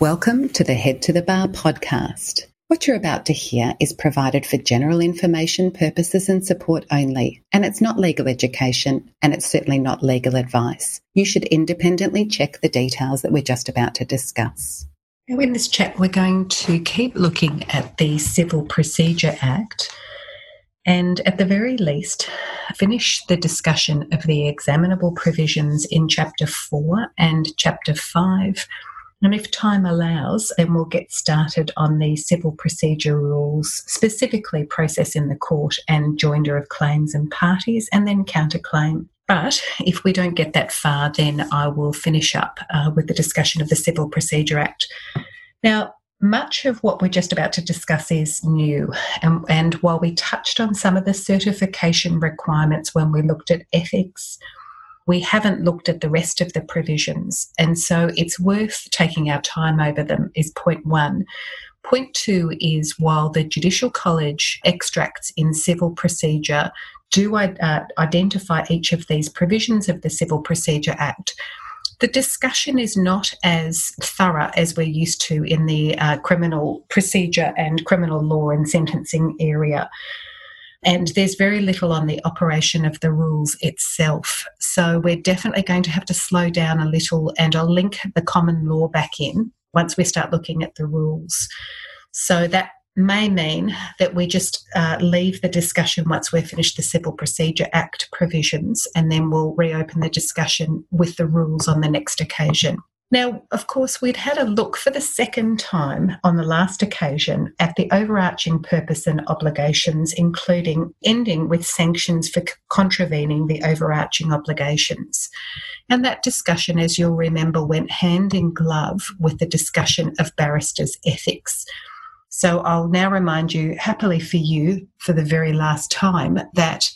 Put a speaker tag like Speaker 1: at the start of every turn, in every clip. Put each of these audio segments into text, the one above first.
Speaker 1: Welcome to the Head to the Bar podcast. What you're about to hear is provided for general information purposes and support only, and it's not legal education, and it's certainly not legal advice. You should independently check the details that we're just about to discuss.
Speaker 2: Now, in this chat, we're going to keep looking at the Civil Procedure Act and, at the very least, finish the discussion of the examinable provisions in Chapter 4 and Chapter 5 and if time allows, then we'll get started on the civil procedure rules, specifically process in the court and joinder of claims and parties, and then counterclaim. But if we don't get that far, then I will finish up uh, with the discussion of the Civil Procedure Act. Now, much of what we're just about to discuss is new. And, and while we touched on some of the certification requirements when we looked at ethics, we haven't looked at the rest of the provisions. And so it's worth taking our time over them, is point one. Point two is while the Judicial College extracts in civil procedure do uh, identify each of these provisions of the Civil Procedure Act, the discussion is not as thorough as we're used to in the uh, criminal procedure and criminal law and sentencing area. And there's very little on the operation of the rules itself. So we're definitely going to have to slow down a little, and I'll link the common law back in once we start looking at the rules. So that may mean that we just uh, leave the discussion once we've finished the Civil Procedure Act provisions, and then we'll reopen the discussion with the rules on the next occasion. Now, of course, we'd had a look for the second time on the last occasion at the overarching purpose and obligations, including ending with sanctions for contravening the overarching obligations. And that discussion, as you'll remember, went hand in glove with the discussion of barristers' ethics. So I'll now remind you, happily for you, for the very last time, that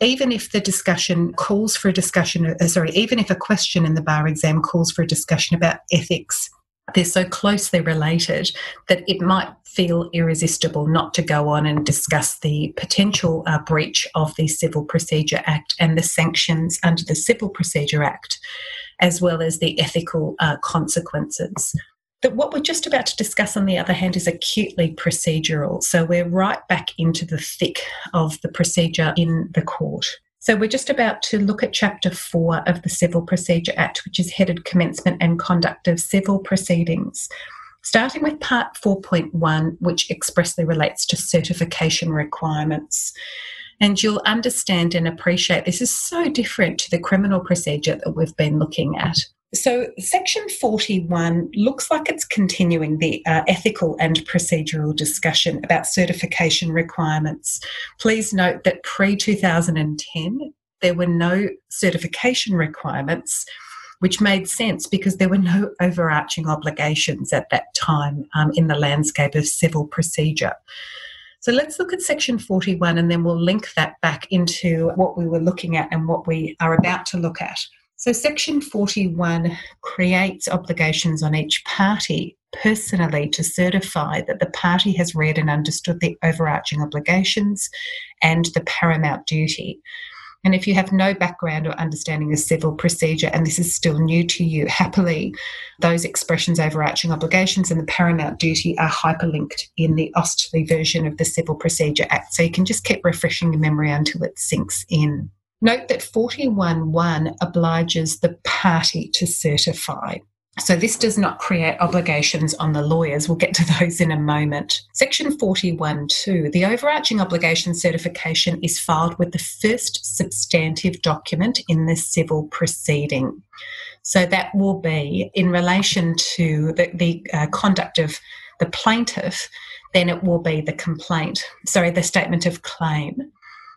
Speaker 2: even if the discussion calls for a discussion, uh, sorry, even if a question in the bar exam calls for a discussion about ethics, they're so closely related that it might feel irresistible not to go on and discuss the potential uh, breach of the Civil Procedure Act and the sanctions under the Civil Procedure Act, as well as the ethical uh, consequences. That what we're just about to discuss, on the other hand, is acutely procedural. So we're right back into the thick of the procedure in the court. So we're just about to look at Chapter 4 of the Civil Procedure Act, which is headed Commencement and Conduct of Civil Proceedings. Starting with Part 4.1, which expressly relates to certification requirements. And you'll understand and appreciate this is so different to the criminal procedure that we've been looking at. So, Section 41 looks like it's continuing the uh, ethical and procedural discussion about certification requirements. Please note that pre 2010, there were no certification requirements, which made sense because there were no overarching obligations at that time um, in the landscape of civil procedure. So let's look at section 41 and then we'll link that back into what we were looking at and what we are about to look at. So, Section 41 creates obligations on each party personally to certify that the party has read and understood the overarching obligations and the paramount duty. And if you have no background or understanding of civil procedure and this is still new to you, happily, those expressions, overarching obligations and the paramount duty are hyperlinked in the AustLII version of the Civil Procedure Act. So you can just keep refreshing your memory until it sinks in. Note that 41.1 obliges the party to certify. So, this does not create obligations on the lawyers. We'll get to those in a moment. Section 41.2 the overarching obligation certification is filed with the first substantive document in the civil proceeding. So, that will be in relation to the, the uh, conduct of the plaintiff, then it will be the complaint, sorry, the statement of claim.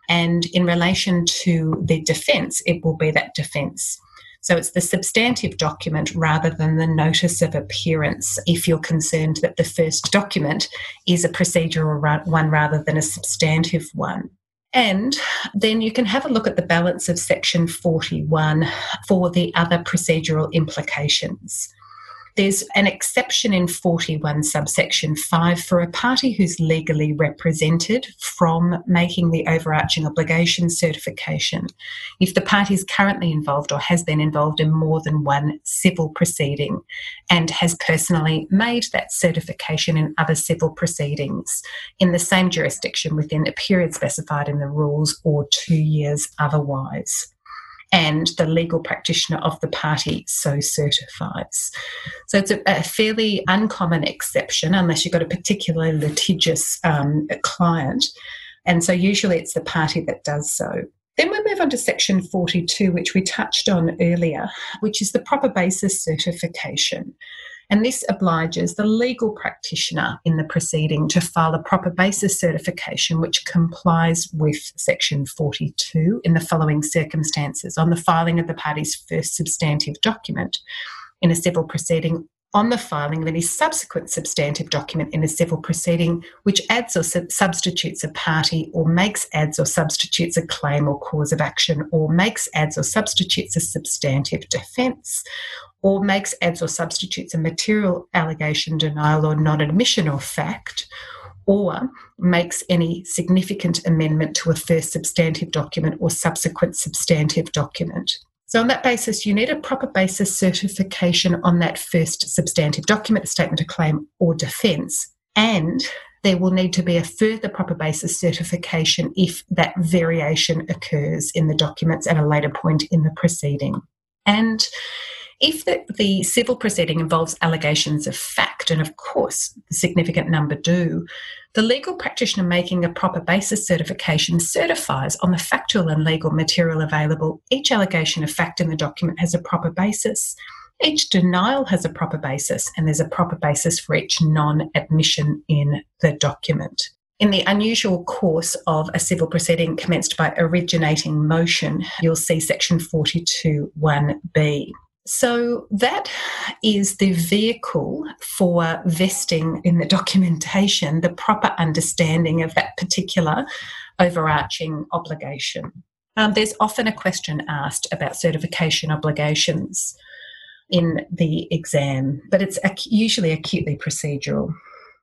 Speaker 2: And in relation to the defence, it will be that defence. So it's the substantive document rather than the notice of appearance if you're concerned that the first document is a procedural one rather than a substantive one. And then you can have a look at the balance of section 41 for the other procedural implications. There's an exception in 41 subsection 5 for a party who's legally represented from making the overarching obligation certification. If the party is currently involved or has been involved in more than one civil proceeding and has personally made that certification in other civil proceedings in the same jurisdiction within a period specified in the rules or two years otherwise and the legal practitioner of the party so certifies. So it's a, a fairly uncommon exception unless you've got a particularly litigious um, client. And so usually it's the party that does so. Then we move on to section 42, which we touched on earlier, which is the proper basis certification. And this obliges the legal practitioner in the proceeding to file a proper basis certification which complies with Section 42 in the following circumstances. On the filing of the party's first substantive document in a civil proceeding on the filing of any subsequent substantive document in a civil proceeding which adds or sub- substitutes a party or makes adds or substitutes a claim or cause of action or makes adds or substitutes a substantive defence or makes, adds, or substitutes a material allegation, denial, or non admission of fact, or makes any significant amendment to a first substantive document or subsequent substantive document. So, on that basis, you need a proper basis certification on that first substantive document, the statement of claim, or defence. And there will need to be a further proper basis certification if that variation occurs in the documents at a later point in the proceeding. And if the, the, civil proceeding involves allegations of fact, and of course the significant number do, the legal practitioner making a proper basis certification certifies on the factual and legal material available. Each allegation of fact in the document has a proper basis. Each denial has a proper basis, and there's a proper basis for each non admission in the document. In the unusual course of a civil proceeding commenced by originating motion, you'll see section 42 1b. So that is the vehicle for vesting in the documentation the proper understanding of that particular overarching obligation. Um, there's often a question asked about certification obligations in the exam, but it's usually acutely procedural.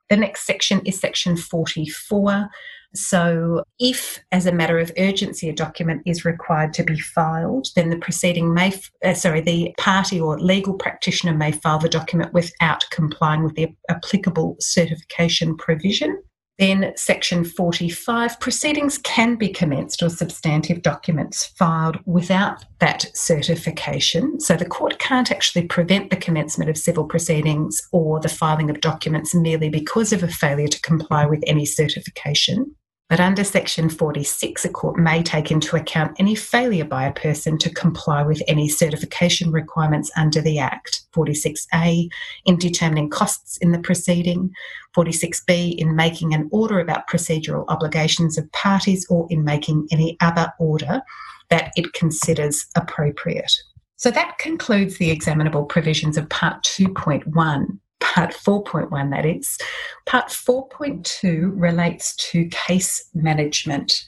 Speaker 2: The next section is section 44, so, if as a matter of urgency a document is required to be filed, then the proceeding may, uh, sorry, the party or legal practitioner may file the document without complying with the applicable certification provision. Then, section 45 proceedings can be commenced or substantive documents filed without that certification. So, the court can't actually prevent the commencement of civil proceedings or the filing of documents merely because of a failure to comply with any certification. But under Section 46, a court may take into account any failure by a person to comply with any certification requirements under the Act. 46A in determining costs in the proceeding, 46B in making an order about procedural obligations of parties, or in making any other order that it considers appropriate. So that concludes the examinable provisions of Part 2.1 part 4.1, that is. Part 4.2 relates to case management.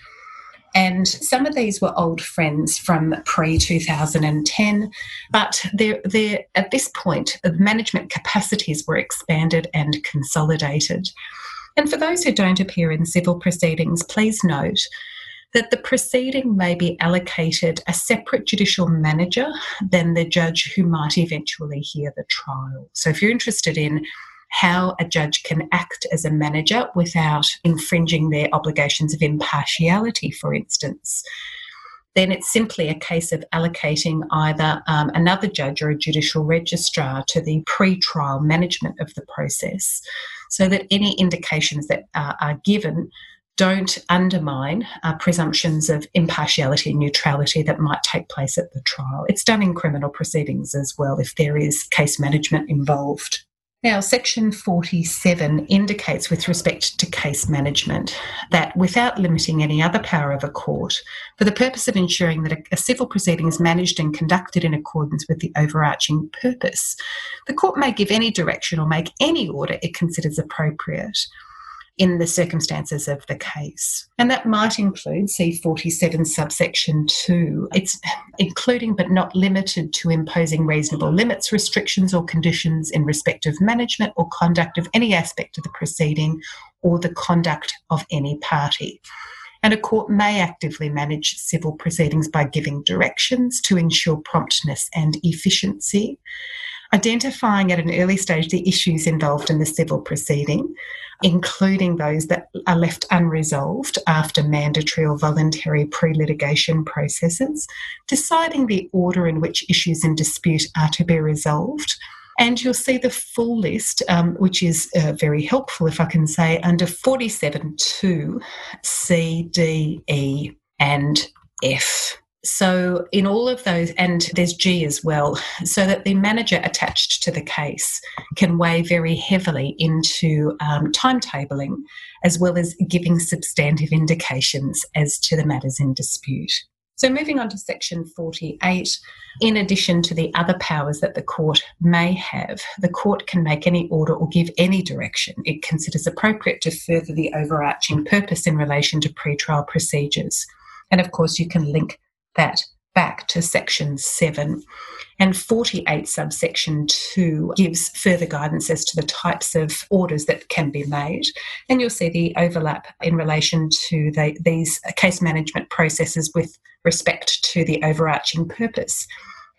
Speaker 2: And some of these were old friends from pre 2010, but they're, they're, at this point, the management capacities were expanded and consolidated. And for those who don't appear in civil proceedings, please note that the proceeding may be allocated a separate judicial manager than the judge who might eventually hear the trial. So if you're interested in how a judge can act as a manager without infringing their obligations of impartiality, for instance, then it's simply a case of allocating either um, another judge or a judicial registrar to the pre trial management of the process so that any indications that uh, are given don't undermine uh, presumptions of impartiality and neutrality that might take place at the trial. It's done in criminal proceedings as well if there is case management involved. Now, Section 47 indicates, with respect to case management, that without limiting any other power of a court, for the purpose of ensuring that a, a, civil proceeding is managed and conducted in accordance with the overarching purpose, the court may give any direction or make any order it considers appropriate. In the circumstances of the case. And that might include C47 subsection 2. It's including but not limited to imposing reasonable limits, restrictions, or conditions in respect of management or conduct of any aspect of the proceeding or the conduct of any party. And a court may actively manage civil proceedings by giving directions to ensure promptness and efficiency identifying at an early stage the issues involved in the civil proceeding, including those that are left unresolved after mandatory or voluntary pre litigation processes, deciding the order in which issues in dispute are to be resolved. And you'll see the full list, um, which is uh, very helpful, if I can say, under 47.2 C, D, E, and F. So, in all of those, and there's G as well, so that the manager attached to the case can weigh very heavily into um, timetabling as well as giving substantive indications as to the matters in dispute. So, moving on to section 48, in addition to the other powers that the court may have, the court can make any order or give any direction it considers appropriate to further the overarching purpose in relation to pretrial procedures. And of course, you can link that back to section 7 and 48 subsection 2 gives further guidance as to the types of orders that can be made. And you'll see the overlap in relation to the, these case management processes with respect to the overarching purpose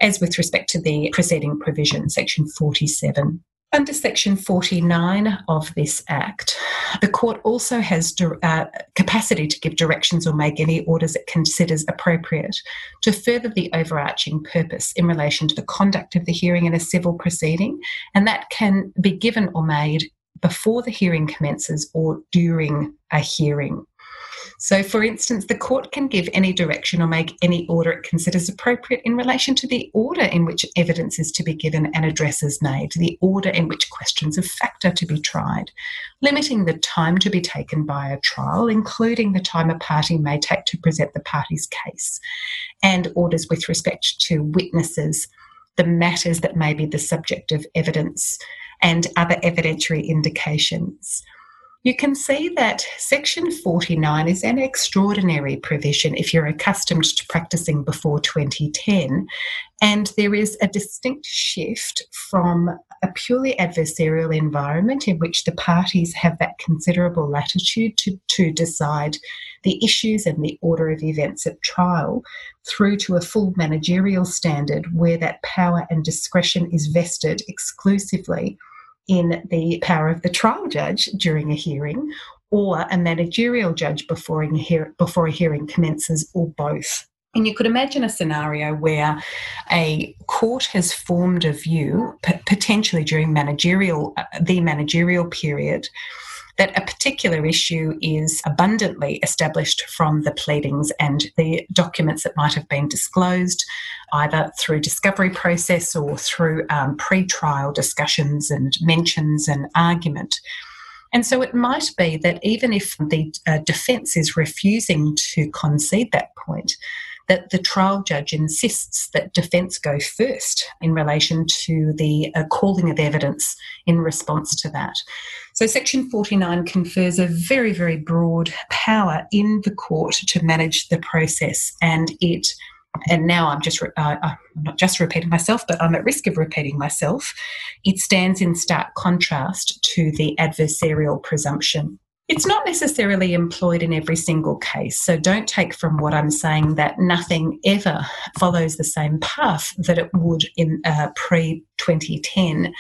Speaker 2: as with respect to the preceding provision section 47 under Section 49 of this Act, the Court also has uh, capacity to give directions or make any orders it considers appropriate to further the overarching purpose in relation to the conduct of the hearing in a civil proceeding, and that can be given or made before the hearing commences or during a hearing. So, for instance, the court can give any direction or make any order it considers appropriate in relation to the order in which evidence is to be given and addresses made, the order in which questions of fact are to be tried, limiting the time to be taken by a trial, including the time a party may take to present the party's case, and orders with respect to witnesses, the matters that may be the subject of evidence, and other evidentiary indications you can see that Section 49 is an extraordinary provision if you're accustomed to practicing before 2010. And there is a distinct shift from a purely adversarial environment in which the parties have that considerable latitude to, to decide the issues and the order of events at trial through to a full managerial standard where that power and discretion is vested exclusively in the power of the trial judge during a hearing or a managerial judge before a, hear- before a hearing commences, or both. And you could imagine a scenario where a court has formed a view, p- potentially during managerial, uh, the managerial period, that a particular issue is abundantly established from the pleadings and the documents that might have been disclosed, either through discovery process or through um, pre-trial discussions and mentions and argument. And so it might be that even if the uh, defence is refusing to concede that point, that the trial judge insists that defence go first in relation to the uh, calling of evidence in response to that. So, Section 49 confers a very, very broad power in the court to manage the process, and it and now I'm just uh, uh, I'm not just repeating myself, but I'm at risk of repeating myself. It stands in stark contrast to the adversarial presumption. It's not necessarily employed in every single case, so don't take from what I'm saying that nothing ever follows the same path that it would in uh, pre 2010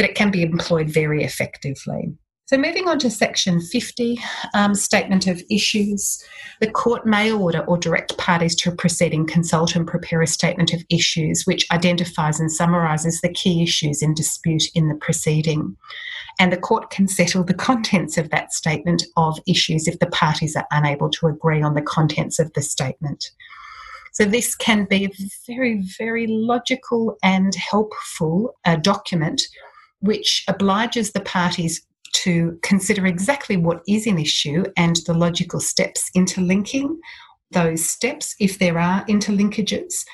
Speaker 2: but it can be employed very effectively. So, moving on to section 50, um, statement of issues. The court may order or direct parties to a proceeding consult and prepare a statement of issues which identifies and summarises the key issues in dispute in the proceeding. And the court can settle the contents of that statement of issues if the parties are unable to agree on the contents of the statement. So, this can be a very, very logical and helpful uh, document which obliges the parties to consider exactly what is an issue and the logical steps interlinking those steps if there are interlinkages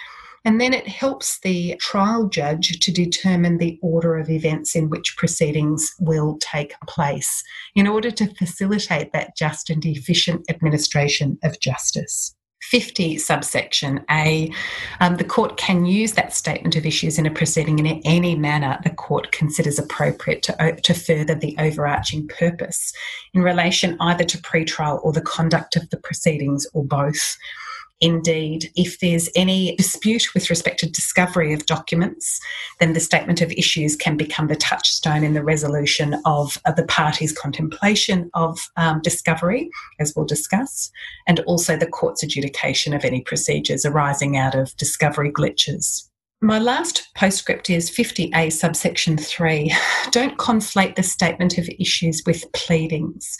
Speaker 2: And then it helps the trial judge to determine the order of events in which proceedings will take place in order to facilitate that just and efficient administration of justice. 50 subsection A, um, the court can use that statement of issues in a proceeding in any manner the court considers appropriate to, to further the overarching purpose in relation either to pretrial or the conduct of the proceedings or both. Indeed, if there's any dispute with respect to discovery of documents, then the statement of issues can become the touchstone in the resolution of, the parties' contemplation of um, discovery, as we'll discuss, and also the court's adjudication of any procedures arising out of discovery glitches. My last postscript is 50A subsection 3. Don't conflate the statement of issues with pleadings.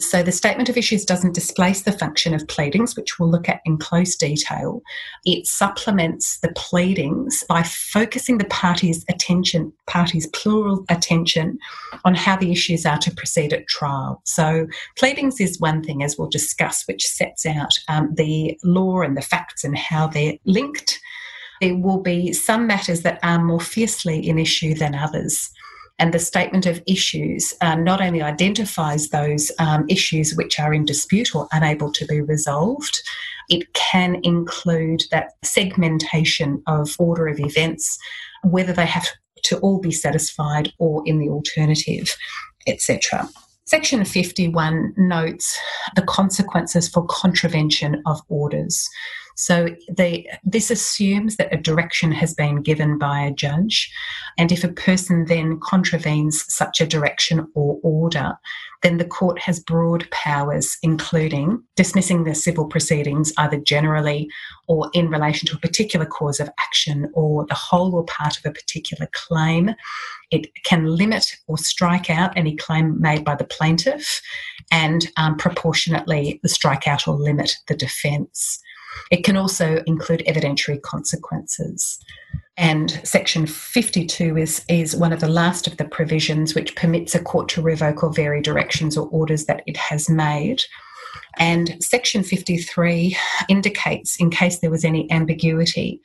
Speaker 2: So the statement of issues doesn't displace the function of pleadings, which we'll look at in close detail. It supplements the pleadings by focusing the parties' attention, parties' plural attention, on how the issues are to proceed at trial. So pleadings is one thing, as we'll discuss, which sets out um, the law and the facts and how they're linked. There will be some matters that are more fiercely in issue than others. And the statement of issues uh, not only identifies those um, issues which are in dispute or unable to be resolved, it can include that segmentation of order of events, whether they have to all be satisfied or in the alternative, etc. Section 51 notes the consequences for contravention of orders. So they, this assumes that a direction has been given by a judge, and if a person then contravenes such a direction or order, then the court has broad powers, including dismissing the civil proceedings either generally or in relation to a particular cause of action or the whole or part of a particular claim. It can limit or strike out any claim made by the plaintiff and um, proportionately strike out or limit the defence. It can also include evidentiary consequences. And Section 52 is, is one of the last of the provisions which permits a court to revoke or vary directions or orders that it has made. And Section 53 indicates, in case there was any ambiguity,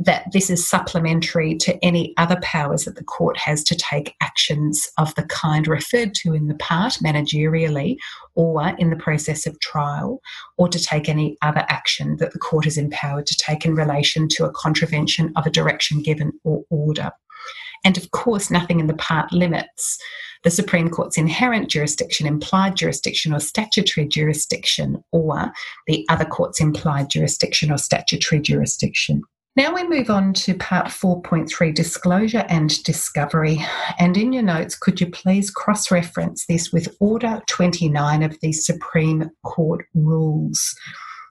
Speaker 2: that this is supplementary to any other powers that the court has to take actions of the kind referred to in the part managerially or in the process of trial, or to take any other action that the court is empowered to take in relation to a contravention of a direction given or order. And of course, nothing in the part limits the Supreme Court's inherent jurisdiction, implied jurisdiction, or statutory jurisdiction, or the other court's implied jurisdiction or statutory jurisdiction. Now we move on to part 4.3 disclosure and discovery. And in your notes, could you please cross reference this with Order 29 of the Supreme Court rules?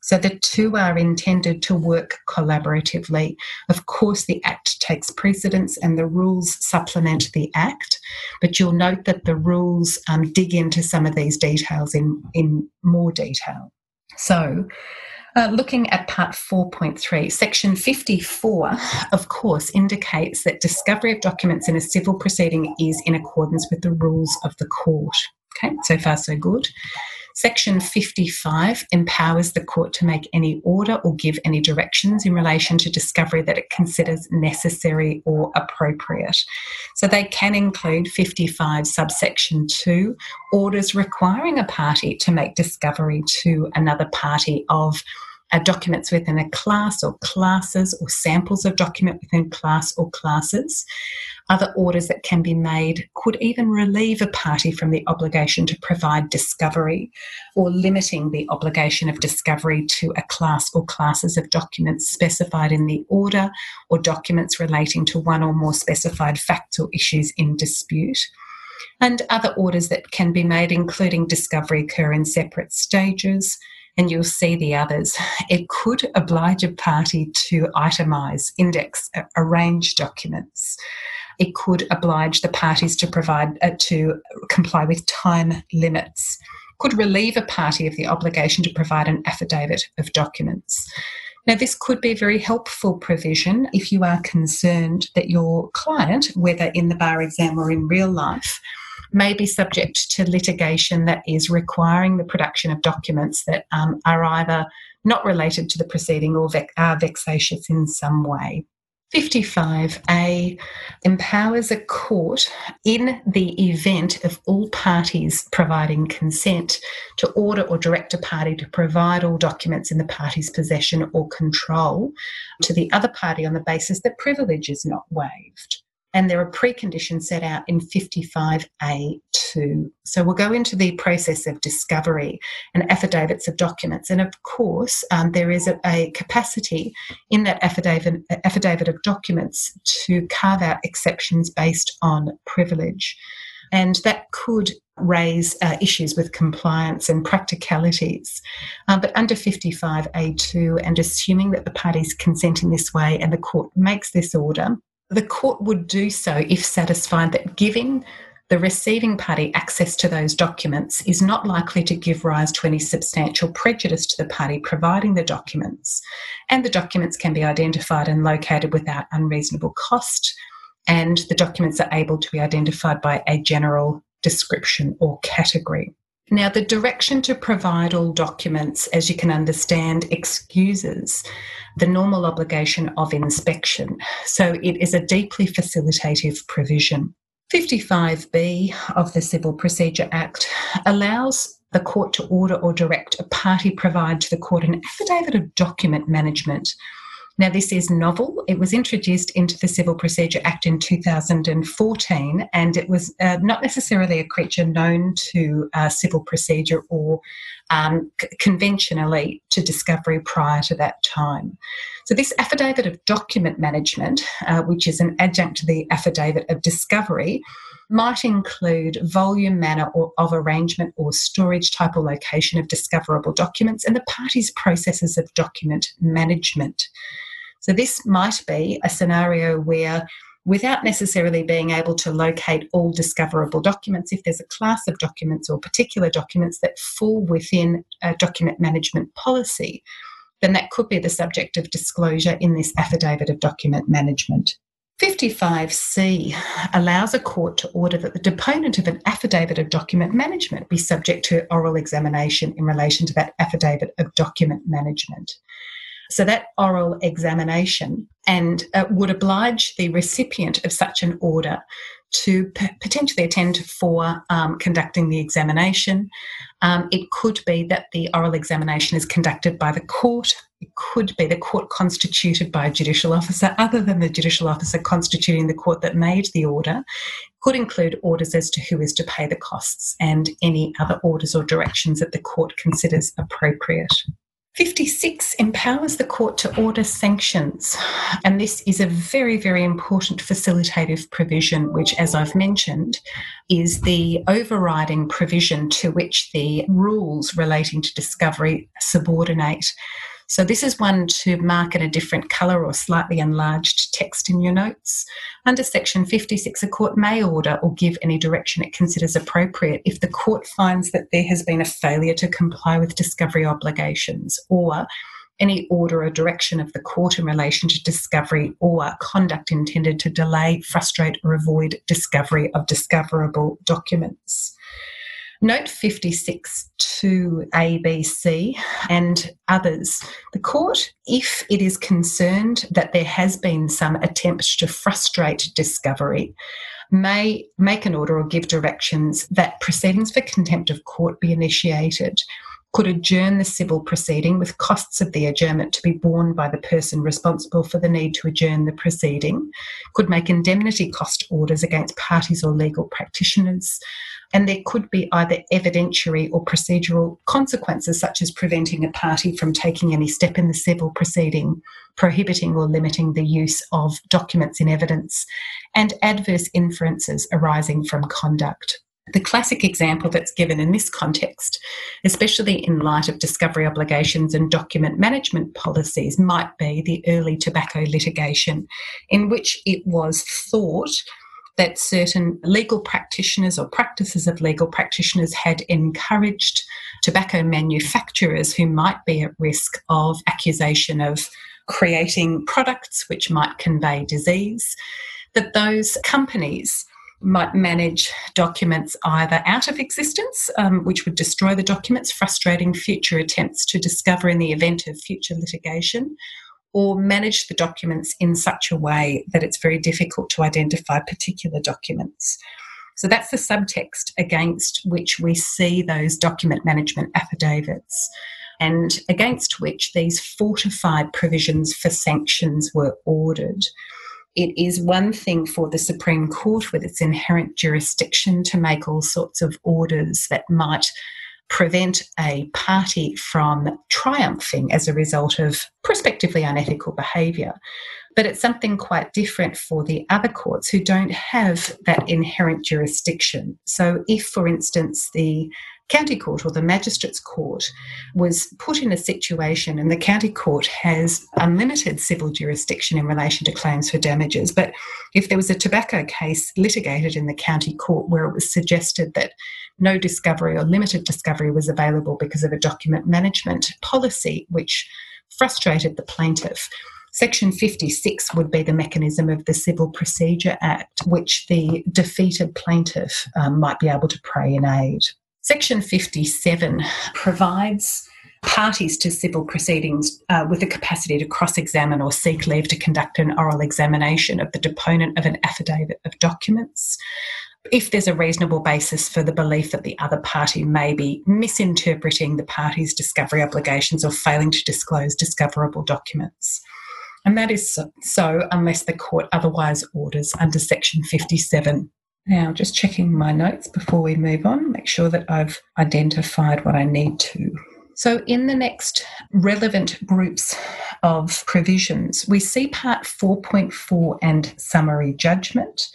Speaker 2: So the two are intended to work collaboratively. Of course, the Act takes precedence and the rules supplement the Act, but you'll note that the rules um, dig into some of these details in, in more detail. So, uh, looking at part 4.3, section 54, of course, indicates that discovery of documents in a civil proceeding is in accordance with the rules of the court. Okay, so far so good. Section 55 empowers the court to make any order or give any directions in relation to discovery that it considers necessary or appropriate. So they can include 55 subsection 2 orders requiring a party to make discovery to another party of uh, documents within a class or classes or samples of document within class or classes. Other orders that can be made could even relieve a party from the obligation to provide discovery or limiting the obligation of discovery to a class or classes of documents specified in the order or documents relating to one or more specified facts or issues in dispute. And other orders that can be made, including discovery, occur in separate stages, and you'll see the others. It could oblige a party to itemise, index, arrange documents. It could oblige the parties to provide uh, to comply with time limits. Could relieve a party of the obligation to provide an affidavit of documents. Now, this could be a very helpful provision if you are concerned that your client, whether in the bar exam or in real life, may be subject to litigation that is requiring the production of documents that um, are either not related to the proceeding or are vexatious in some way. 55A empowers a court in the event of all parties providing consent to order or direct a party to provide all documents in the party's possession or control to the other party on the basis that privilege is not waived and there are preconditions set out in 55A2. So we'll go into the process of discovery and affidavits of documents. And of course, um, there is a, a, capacity in that affidavit, affidavit of documents to carve out exceptions based on privilege. And that could raise uh, issues with compliance and practicalities. Uh, but under 55A2, and assuming that the parties consent in this way and the court makes this order, the court would do so if satisfied that giving the receiving party access to those documents is not likely to give rise to any substantial prejudice to the party providing the documents. And the documents can be identified and located without unreasonable cost. And the documents are able to be identified by a general description or category. Now, the direction to provide all documents, as you can understand, excuses the normal obligation of inspection. So it is a deeply facilitative provision. 55B of the Civil Procedure Act allows the court to order or direct a party provide to the court an affidavit of document management now, this is novel. It was introduced into the Civil Procedure Act in 2014, and it was uh, not necessarily a creature known to uh, civil procedure or um, c- conventionally to discovery prior to that time. So, this affidavit of document management, uh, which is an adjunct to the affidavit of discovery, might include volume, manner or of arrangement or storage type or location of discoverable documents and the parties' processes of document management. So, this might be a scenario where without necessarily being able to locate all discoverable documents, if there's a class of documents or particular documents that fall within a document management policy, then that could be the subject of disclosure in this affidavit of document management. 55C allows a court to order that the deponent of an affidavit of document management be subject to oral examination in relation to that affidavit of document management. So that oral examination and uh, would oblige the recipient of such an order to p- potentially attend for um, conducting the examination. Um, it could be that the oral examination is conducted by the court. It could be the court constituted by a judicial officer other than the judicial officer constituting the court that made the order. Could include orders as to who is to pay the costs and any other orders or directions that the court considers appropriate. 56 empowers the court to order sanctions. And this is a very, very important facilitative provision, which, as I've mentioned, is the overriding provision to which the rules relating to discovery subordinate. So this is one to mark in a different colour or slightly enlarged text in your notes. Under section 56, a court may order or give any direction it considers appropriate if the court finds that there has been a failure to comply with discovery obligations or any order or direction of the court in relation to discovery or conduct intended to delay, frustrate, or avoid discovery of discoverable documents. Note 56 to ABC and others. The court, if it is concerned that there has been some attempt to frustrate discovery, may make an order or give directions that proceedings for contempt of court be initiated could adjourn the civil proceeding with costs of the adjournment to be borne by the person responsible for the need to adjourn the proceeding, could make indemnity cost orders against parties or legal practitioners, and there could be either evidentiary or procedural consequences, such as preventing a party from taking any step in the civil proceeding, prohibiting or limiting the use of documents in evidence, and adverse inferences arising from conduct. The classic example that's given in this context, especially in light of discovery obligations and document management policies, might be the early tobacco litigation, in which it was thought that certain legal practitioners or practices of legal practitioners had encouraged tobacco manufacturers who might be at risk of accusation of creating products which might convey disease, that those companies might manage documents either out of existence, um, which would destroy the documents, frustrating future attempts to discover in the event of future litigation, or manage the documents in such a way that it's very difficult to identify particular documents. So that's the subtext against which we see those document management affidavits and against which these fortified provisions for sanctions were ordered. It is one thing for the Supreme Court, with its inherent jurisdiction, to make all sorts of orders that might prevent a party from triumphing as a result of prospectively unethical behaviour. But it's something quite different for the other courts who don't have that inherent jurisdiction. So, if, for instance, the county court or the magistrates court was put in a situation and the county court has unlimited civil jurisdiction in relation to claims for damages but if there was a tobacco case litigated in the county court where it was suggested that no discovery or limited discovery was available because of a document management policy which frustrated the plaintiff Section 56 would be the mechanism of the Civil Procedure Act, which the defeated plaintiff um, might be able to pray in aid. Section 57 provides parties to civil proceedings uh, with the capacity to cross examine or seek leave to conduct an oral examination of the deponent of an affidavit of documents. If there's a reasonable basis for the belief that the other party may be misinterpreting the party's discovery obligations or failing to disclose discoverable documents. And that is so unless the court otherwise orders under Section 57. Now, just checking my notes before we move on, make sure that I've identified what I need to. So, in the next relevant groups of provisions, we see Part 4.4 and summary judgment.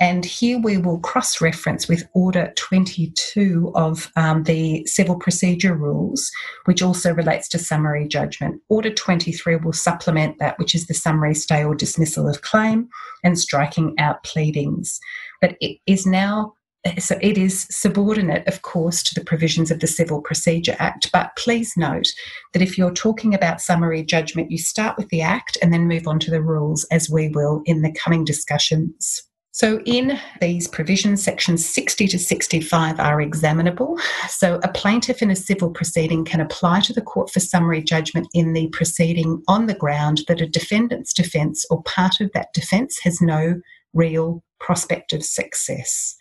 Speaker 2: And here we will cross reference with Order 22 of um, the Civil Procedure Rules, which also relates to summary judgment. Order 23 will supplement that, which is the summary stay or dismissal of claim and striking out pleadings. But it is now so it is subordinate, of course, to the provisions of the Civil Procedure Act. But please note that if you're talking about summary judgment, you start with the Act and then move on to the rules, as we will in the coming discussions. So, in these provisions, sections 60 to 65 are examinable. So, a plaintiff in a civil proceeding can apply to the court for summary judgment in the proceeding on the ground that a defendant's defence or part of that defence has no real prospect of success.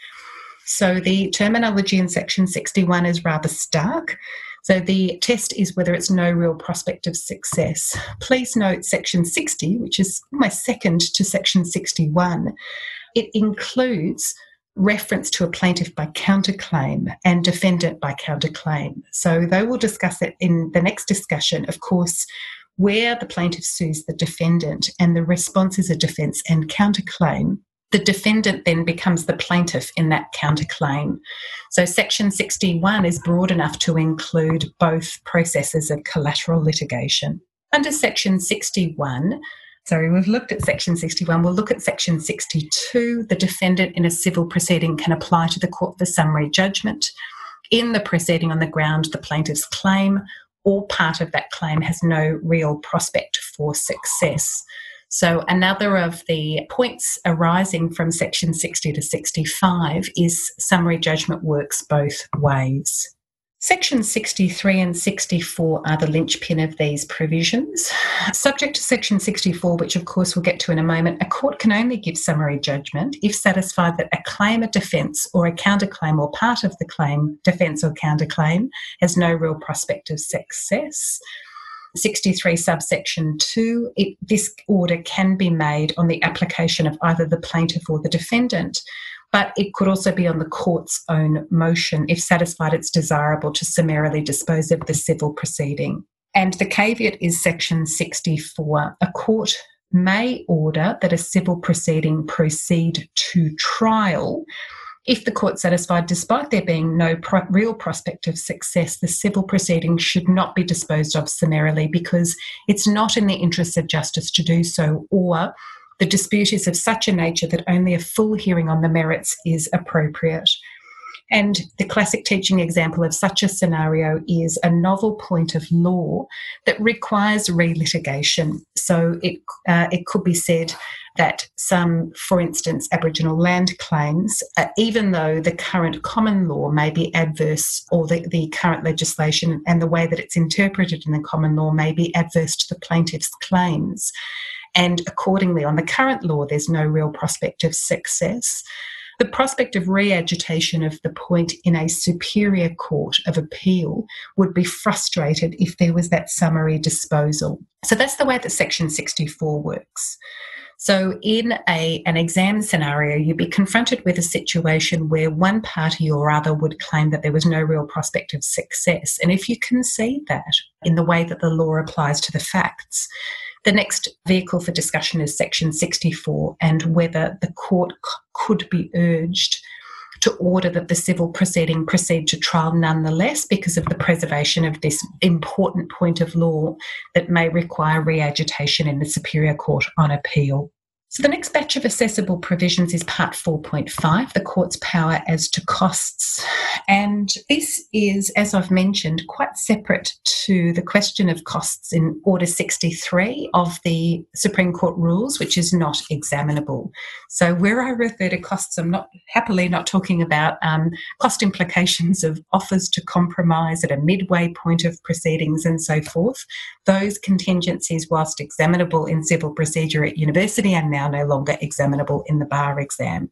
Speaker 2: So, the terminology in section 61 is rather stark. So the test is whether it's no real prospect of success. Please note section 60, which is my second to section 61, it includes reference to a plaintiff by counterclaim and defendant by counterclaim. So they will discuss it in the next discussion. Of course, where the plaintiff sues the defendant and the response is a defence and counterclaim, the defendant then becomes the plaintiff in that counterclaim. So, Section 61 is broad enough to include both processes of collateral litigation. Under Section 61, Sorry, we've looked at section 61. We'll look at section 62. The defendant in a civil proceeding can apply to the court for summary judgment. In the proceeding on the ground, the plaintiff's claim or part of that claim has no real prospect for success. So, another of the points arising from section 60 to 65 is summary judgment works both ways. Section 63 and 64 are the linchpin of these provisions. Subject to Section 64, which of course we'll get to in a moment, a court can only give summary judgment if satisfied that a claim, a defence, or a counterclaim or part of the claim, defence or counterclaim, has no real prospect of success. 63 subsection 2, it, this order can be made on the application of either the plaintiff or the defendant but it could also be on the court's own motion if satisfied it's desirable to summarily dispose of the civil proceeding. And the caveat is section 64. A court may order that a civil proceeding proceed to trial. If the court satisfied, despite there being no pro- real prospect of success, the civil proceeding should not be disposed of summarily because it's not in the interests of justice to do so, or the dispute is of such a nature that only a full hearing on the merits is appropriate. And the classic teaching example of such a scenario is a novel point of law that requires relitigation. So it, uh, it could be said that some, for instance, Aboriginal land claims, uh, even though the current common law may be adverse or the, the current legislation and the way that it's interpreted in the common law may be adverse to the plaintiff's claims. And accordingly, on the current law, there's no real prospect of success. The prospect of re agitation of the point in a superior court of appeal would be frustrated if there was that summary disposal. So that's the way that Section 64 works. So, in a, an exam scenario, you'd be confronted with a situation where one party or other would claim that there was no real prospect of success. And if you concede that in the way that the law applies to the facts, the next vehicle for discussion is Section 64 and whether the court c- could be urged to order that the civil proceeding proceed to trial nonetheless because of the preservation of this important point of law that may require re agitation in the Superior Court on appeal. So, the next batch of assessable provisions is Part 4.5, the court's power as to costs. And this is, as I've mentioned, quite separate to the question of costs in Order 63 of the Supreme Court rules, which is not examinable. So, where I refer to costs, I'm not happily not talking about um, cost implications of offers to compromise at a midway point of proceedings and so forth. Those contingencies, whilst examinable in civil procedure at university, are now no longer examinable in the bar exam.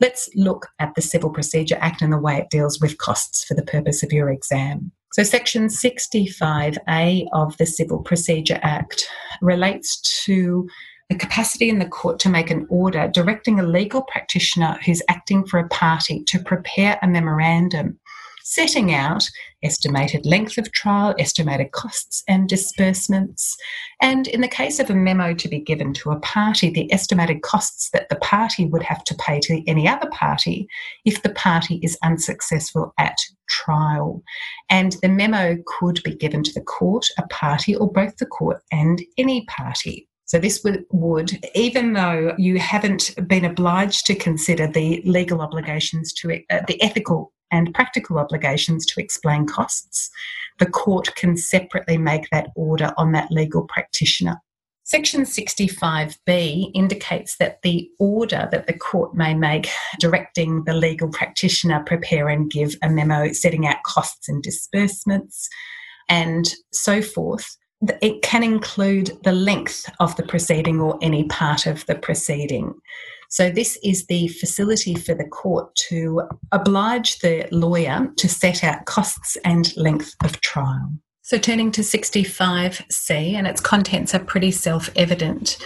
Speaker 2: Let's look at the Civil Procedure Act and the way it deals with costs for the purpose of your exam. So, Section 65A of the Civil Procedure Act relates to the capacity in the court to make an order directing a legal practitioner who's acting for a party to prepare a memorandum setting out estimated length of trial, estimated costs and disbursements, and in the case of a memo to be given to a party, the estimated costs that the party would have to pay to any other party if the party is unsuccessful at trial. And the memo could be given to the court, a party, or both the court and any party. So, this would, would, even though you haven't been obliged to consider the legal obligations to uh, the ethical and practical obligations to explain costs, the court can separately make that order on that legal practitioner. Section 65B indicates that the order that the court may make directing the legal practitioner prepare and give a memo setting out costs and disbursements and so forth it can include the length of the proceeding or any part of the proceeding. So, this is the facility for the court to oblige the lawyer to set out costs and length of trial. So, turning to 65C, and its contents are pretty self evident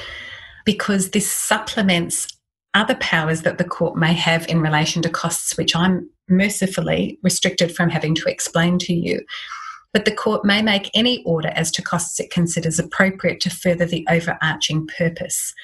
Speaker 2: because this supplements other powers that the court may have in relation to costs, which I'm mercifully restricted from having to explain to you but the court may make any order as to costs it considers appropriate to further the overarching purpose.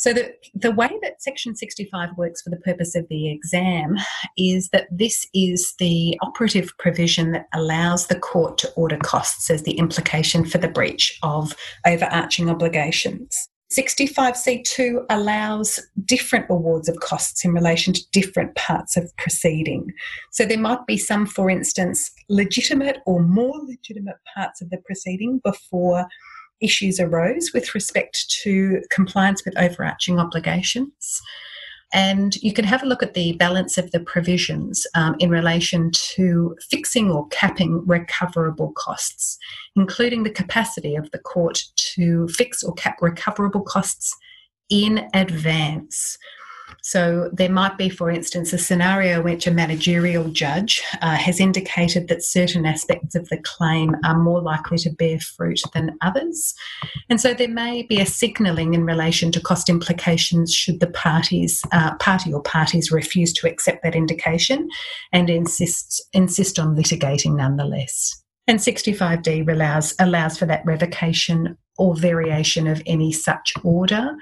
Speaker 2: So, the, the way that Section 65 works for the purpose of the exam is that this is the operative provision that allows the court to order costs as the implication for the breach of overarching obligations. 65C2 allows different awards of costs in relation to different parts of proceeding. So there might be some, for instance, legitimate or more legitimate parts of the proceeding before issues arose with respect to compliance with overarching obligations. And you can have a look at the balance of the provisions um, in relation to fixing or capping recoverable costs, including the capacity of the court to fix or cap recoverable costs in advance. So there might be, for instance, a scenario in which a managerial judge uh, has indicated that certain aspects of the claim are more likely to bear fruit than others. And so there may be a signalling in relation to cost implications should the parties, uh, party or parties refuse to accept that indication and insist, insist on litigating nonetheless. And 65D allows, allows for that revocation or variation of any such order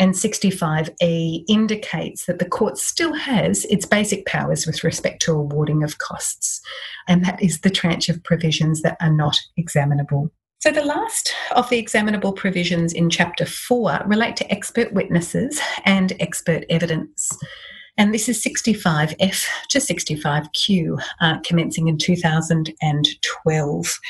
Speaker 2: and 65E indicates that the court still has its basic powers with respect to awarding of costs, and that is the tranche of provisions that are not examinable. So, the last of the examinable provisions in Chapter 4 relate to expert witnesses and expert evidence. And this is 65F to 65Q, uh, commencing in 2012.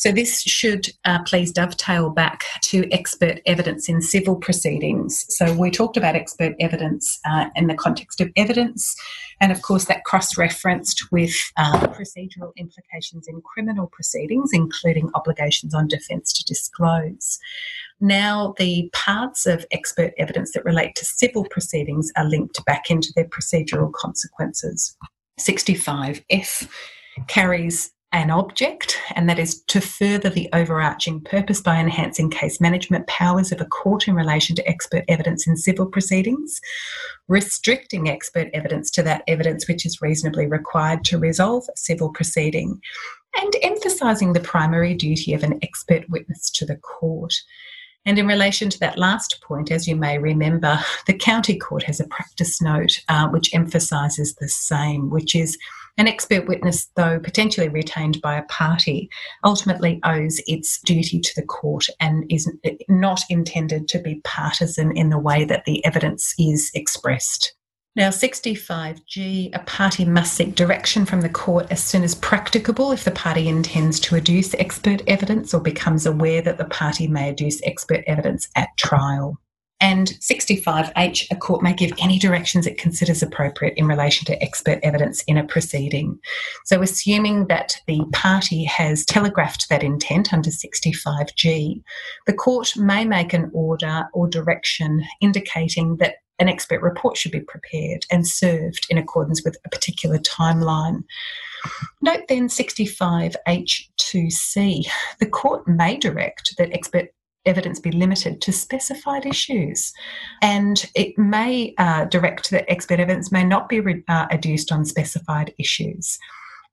Speaker 2: So, this should uh, please dovetail back to expert evidence in civil proceedings. So, we talked about expert evidence uh, in the context of evidence, and of course, that cross referenced with uh, procedural implications in criminal proceedings, including obligations on defence to disclose. Now, the parts of expert evidence that relate to civil proceedings are linked back into their procedural consequences. 65F carries an object, and that is to further the overarching purpose by enhancing case management powers of a court in relation to expert evidence in civil proceedings, restricting expert evidence to that evidence which is reasonably required to resolve a civil proceeding, and emphasising the primary duty of an expert witness to the court. And in relation to that last point, as you may remember, the County Court has a practice note uh, which emphasises the same, which is an expert witness, though potentially retained by a party, ultimately owes its duty to the court and is not intended to be partisan in the way that the evidence is expressed. Now, 65G, a party must seek direction from the court as soon as practicable if the party intends to adduce expert evidence or becomes aware that the party may adduce expert evidence at trial. And 65H, a court may give any directions it considers appropriate in relation to expert evidence in a proceeding. So, assuming that the party has telegraphed that intent under 65G, the court may make an order or direction indicating that an expert report should be prepared and served in accordance with a particular timeline. Note then 65H2C. The court may direct that expert evidence be limited to specified issues. And it may uh, direct that expert evidence may not be re- uh, adduced on specified issues.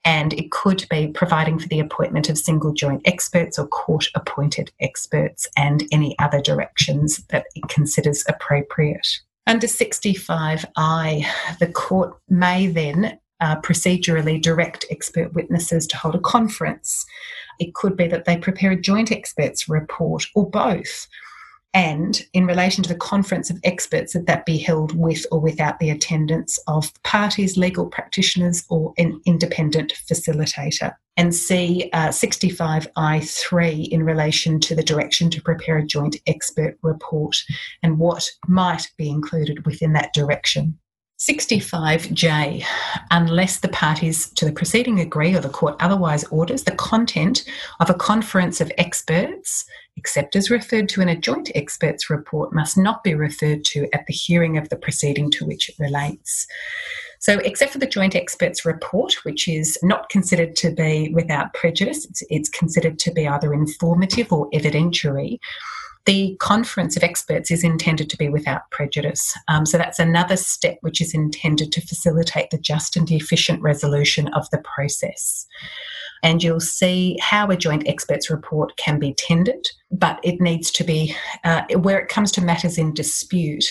Speaker 2: And it could be providing for the appointment of single joint experts or court appointed experts and any other directions that it considers appropriate. Under 65I, the court may then uh, procedurally direct expert witnesses to hold a conference it could be that they prepare a joint experts report or both. And in relation to the conference of experts, that that be held with or without the attendance of parties, legal practitioners, or an independent facilitator. And C uh, 65I3 in relation to the direction to prepare a joint expert report and what might be included within that direction. 65J, unless the parties to the proceeding agree or the court otherwise orders the content of a conference of experts, except as referred to in a joint experts report, must not be referred to at the hearing of the proceeding to which it relates. So, except for the joint experts report, which is not considered to be without prejudice, it's, it's considered to be either informative or evidentiary the conference of experts is intended to be without prejudice. Um, so that's another step which is intended to facilitate the just and efficient resolution of the process. And you'll see how a joint experts report can be tendered, but it needs to be, uh, where it comes to matters in dispute,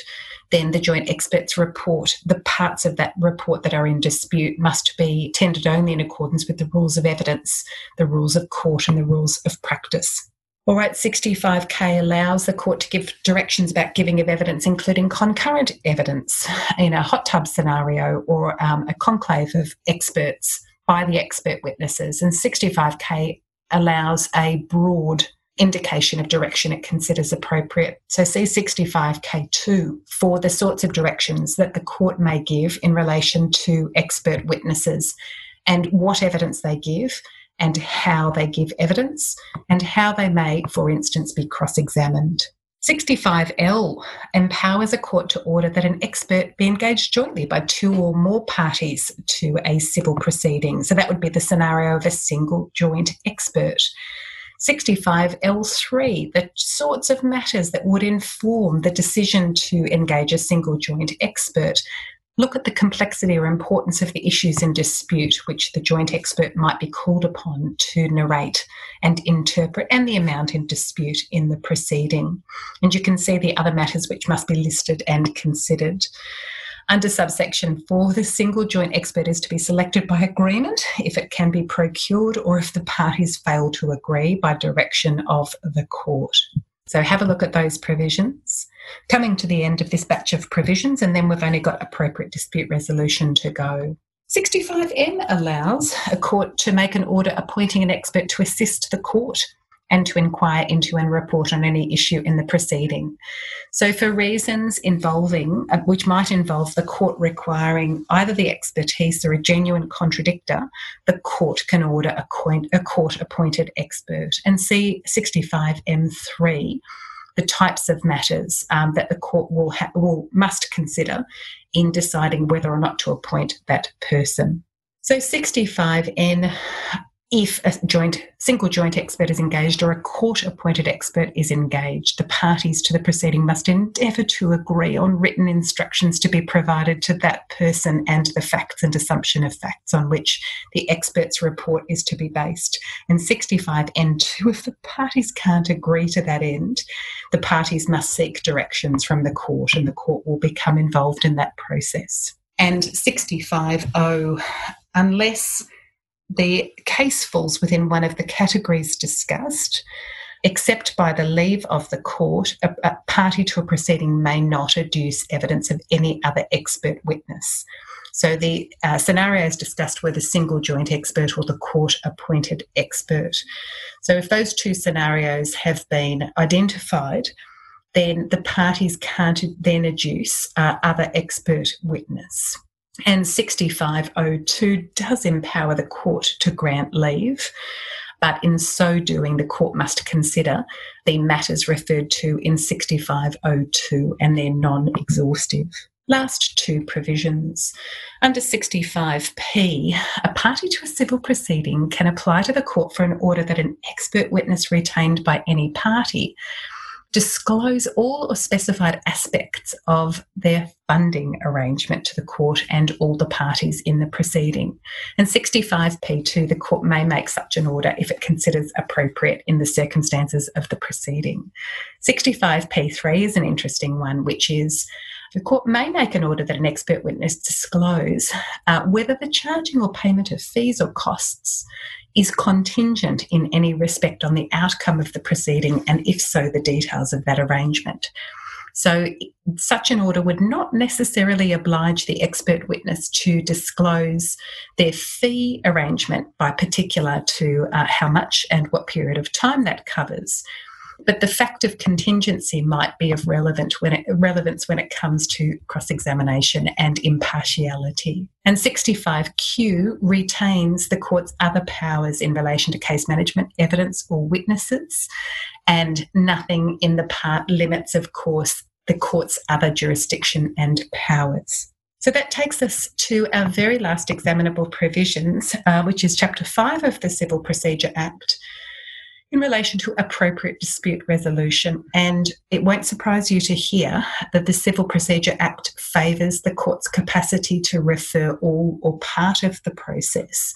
Speaker 2: then the joint experts report, the parts of that report that are in dispute must be tendered only in accordance with the rules of evidence, the rules of court, and the rules of practice. All right, 65K allows the court to give directions about giving of evidence, including concurrent evidence in a hot tub scenario or um, a conclave of experts by the expert witnesses. And 65K allows a broad indication of direction it considers appropriate. So, C65K2 for the sorts of directions that the court may give in relation to expert witnesses and what evidence they give and how they give evidence and how they may, for instance, be cross examined. 65L empowers a court to order that an expert be engaged jointly by two or more parties to a civil proceeding. So that would be the scenario of a single joint expert. 65L3, the sorts of matters that would inform the decision to engage a single joint expert look at the complexity or importance of the issues in dispute, which the joint expert might be called upon to narrate and interpret, and the amount in dispute in the proceeding. And you can see the other matters which must be listed and considered. Under subsection 4, the single joint expert is to be selected by agreement if it can be procured or if the parties fail to agree by direction of the court. So have a look at those provisions. Coming to the end of this batch of provisions, and then we've only got appropriate dispute resolution to go. 65M allows a court to make an order appointing an expert to assist the court and to inquire into and report on any issue in the proceeding. So, for reasons involving, uh, which might involve the court requiring either the expertise or a genuine contradictor, the court can order a, a court appointed expert. And see 65M3 the types of matters um, that the court will, ha- will must consider in deciding whether or not to appoint that person. So 65N if a joint single joint expert is engaged or a court appointed expert is engaged the parties to the proceeding must endeavour to agree on written instructions to be provided to that person and the facts and assumption of facts on which the expert's report is to be based. And 65 n2 if the parties can't agree to that end the parties must seek directions from the court and the court will become involved in that process. And 65o unless the case falls within one of the categories discussed, except by the leave of the court, a, a, party to a proceeding may not adduce evidence of any other expert witness. So the uh, scenarios discussed were the single joint expert or the court appointed expert. So if those two scenarios have been identified, then the parties can't then adduce uh, other expert witness. And 65o2 does empower the court to grant leave, but in so doing, the court must consider the matters referred to in 65o2 and they're non exhaustive. Last two provisions. Under 65p, a party to a civil proceeding can apply to the court for an order that an expert witness retained by any party disclose all or specified aspects of their funding arrangement to the court and all the parties in the proceeding. And 65p2, the court may make such an order if it considers appropriate in the circumstances of the proceeding. 65p3 is an interesting one, which is the court may make an order that an expert witness disclose uh, whether the charging or payment of fees or costs is contingent in any respect on the outcome of the proceeding, and if so, the details of that arrangement. So, such an order would not necessarily oblige the expert witness to disclose their fee arrangement by particular to uh, how much and what period of time that covers. But the fact of contingency might be of relevant when it, relevance when it comes to cross examination and impartiality. And 65Q retains the court's other powers in relation to case management, evidence, or witnesses, and nothing in the part limits, of course, the court's other jurisdiction and powers. So that takes us to our very last examinable provisions, uh, which is Chapter 5 of the Civil Procedure Act, in relation to appropriate dispute resolution. And it won't surprise you to hear that the Civil Procedure Act favours the court's capacity to refer all or part of the process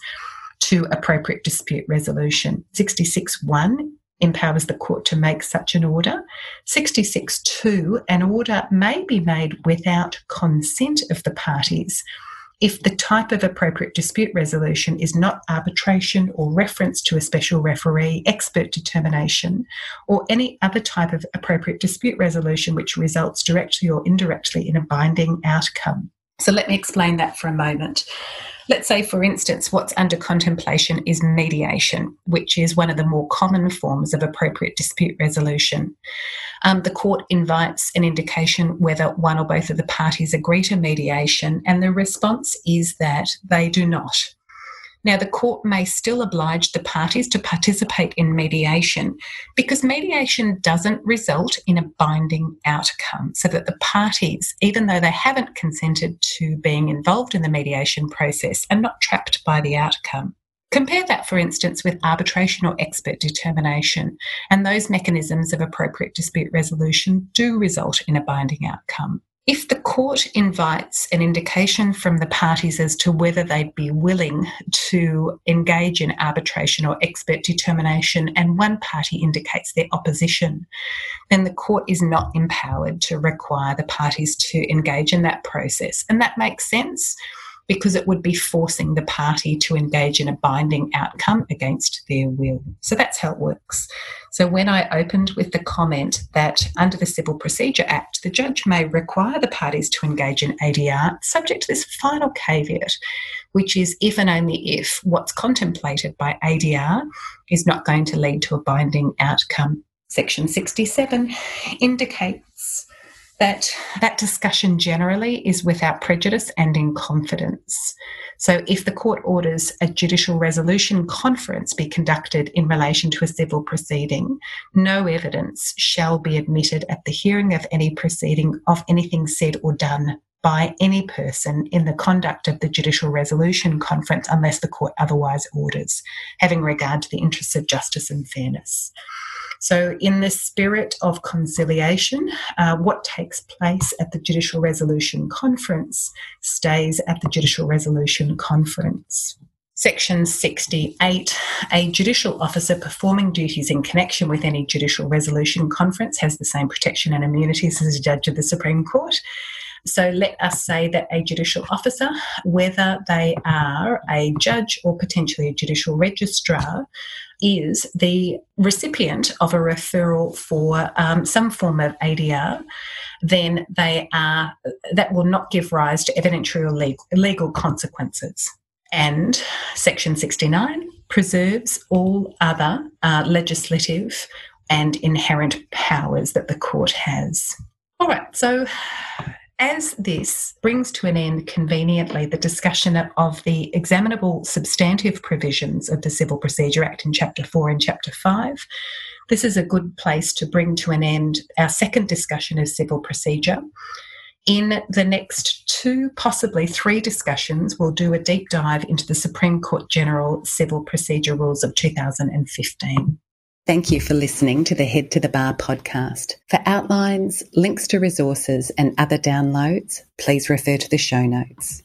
Speaker 2: to appropriate dispute resolution. 66.1 empowers the court to make such an order. 66.2, an order may be made without consent of the parties if the type of appropriate dispute resolution is not arbitration or reference to a special referee, expert determination, or any other type of appropriate dispute resolution which results directly or indirectly in a binding outcome. So let me explain that for a moment. Let's say, for instance, what's under contemplation is mediation, which is one of the more common forms of appropriate dispute resolution. Um, the court invites an indication whether one or both of the parties agree to mediation, and the response is that they do not. Now, the court may still oblige the parties to participate in mediation because mediation doesn't result in a binding outcome, so that the parties, even though they haven't consented to being involved in the mediation process, are not trapped by the outcome. Compare that, for instance, with arbitration or expert determination, and those mechanisms of appropriate dispute resolution do result in a binding outcome. If the court invites an indication from the parties as to whether they'd be willing to engage in arbitration or expert determination, and one party indicates their opposition, then the court is not empowered to require the parties to engage in that process. And that makes sense because it would be forcing the party to engage in a binding outcome against their will. So that's how it works. So when I opened with the comment that under the Civil Procedure Act, the judge may require the parties to engage in ADR, subject to this final caveat, which is if and only if what's contemplated by ADR is not going to lead to a binding outcome. Section 67 indicates that that discussion generally is without prejudice and in confidence. So, if the court orders a judicial resolution conference be conducted in relation to a civil proceeding, no evidence shall be admitted at the hearing of any proceeding of anything said or done by any person in the conduct of the judicial resolution conference unless the court otherwise orders, having regard to the interests of justice and fairness. So, in the spirit of conciliation, uh, what takes place at the Judicial Resolution Conference stays at the Judicial Resolution Conference. Section 68 A judicial officer performing duties in connection with any judicial resolution conference has the same protection and immunities as a judge of the Supreme Court. So let us say that a judicial officer, whether they are a judge or potentially a judicial registrar, is the recipient of a referral for um, some form of ADR, then they are that will not give rise to evidentiary or legal, consequences. And Section 69 preserves all other uh, legislative and inherent powers that the court has. All right, so as this brings to an end conveniently the discussion of the examinable substantive provisions of the Civil Procedure Act in Chapter 4 and Chapter 5, this is a good place to bring to an end our second discussion of civil procedure. In the next two, possibly three discussions, we'll do a deep dive into the Supreme Court General Civil Procedure Rules of 2015.
Speaker 1: Thank you for listening to the Head to the Bar podcast. For outlines, links to resources, and other downloads, please refer to the show notes.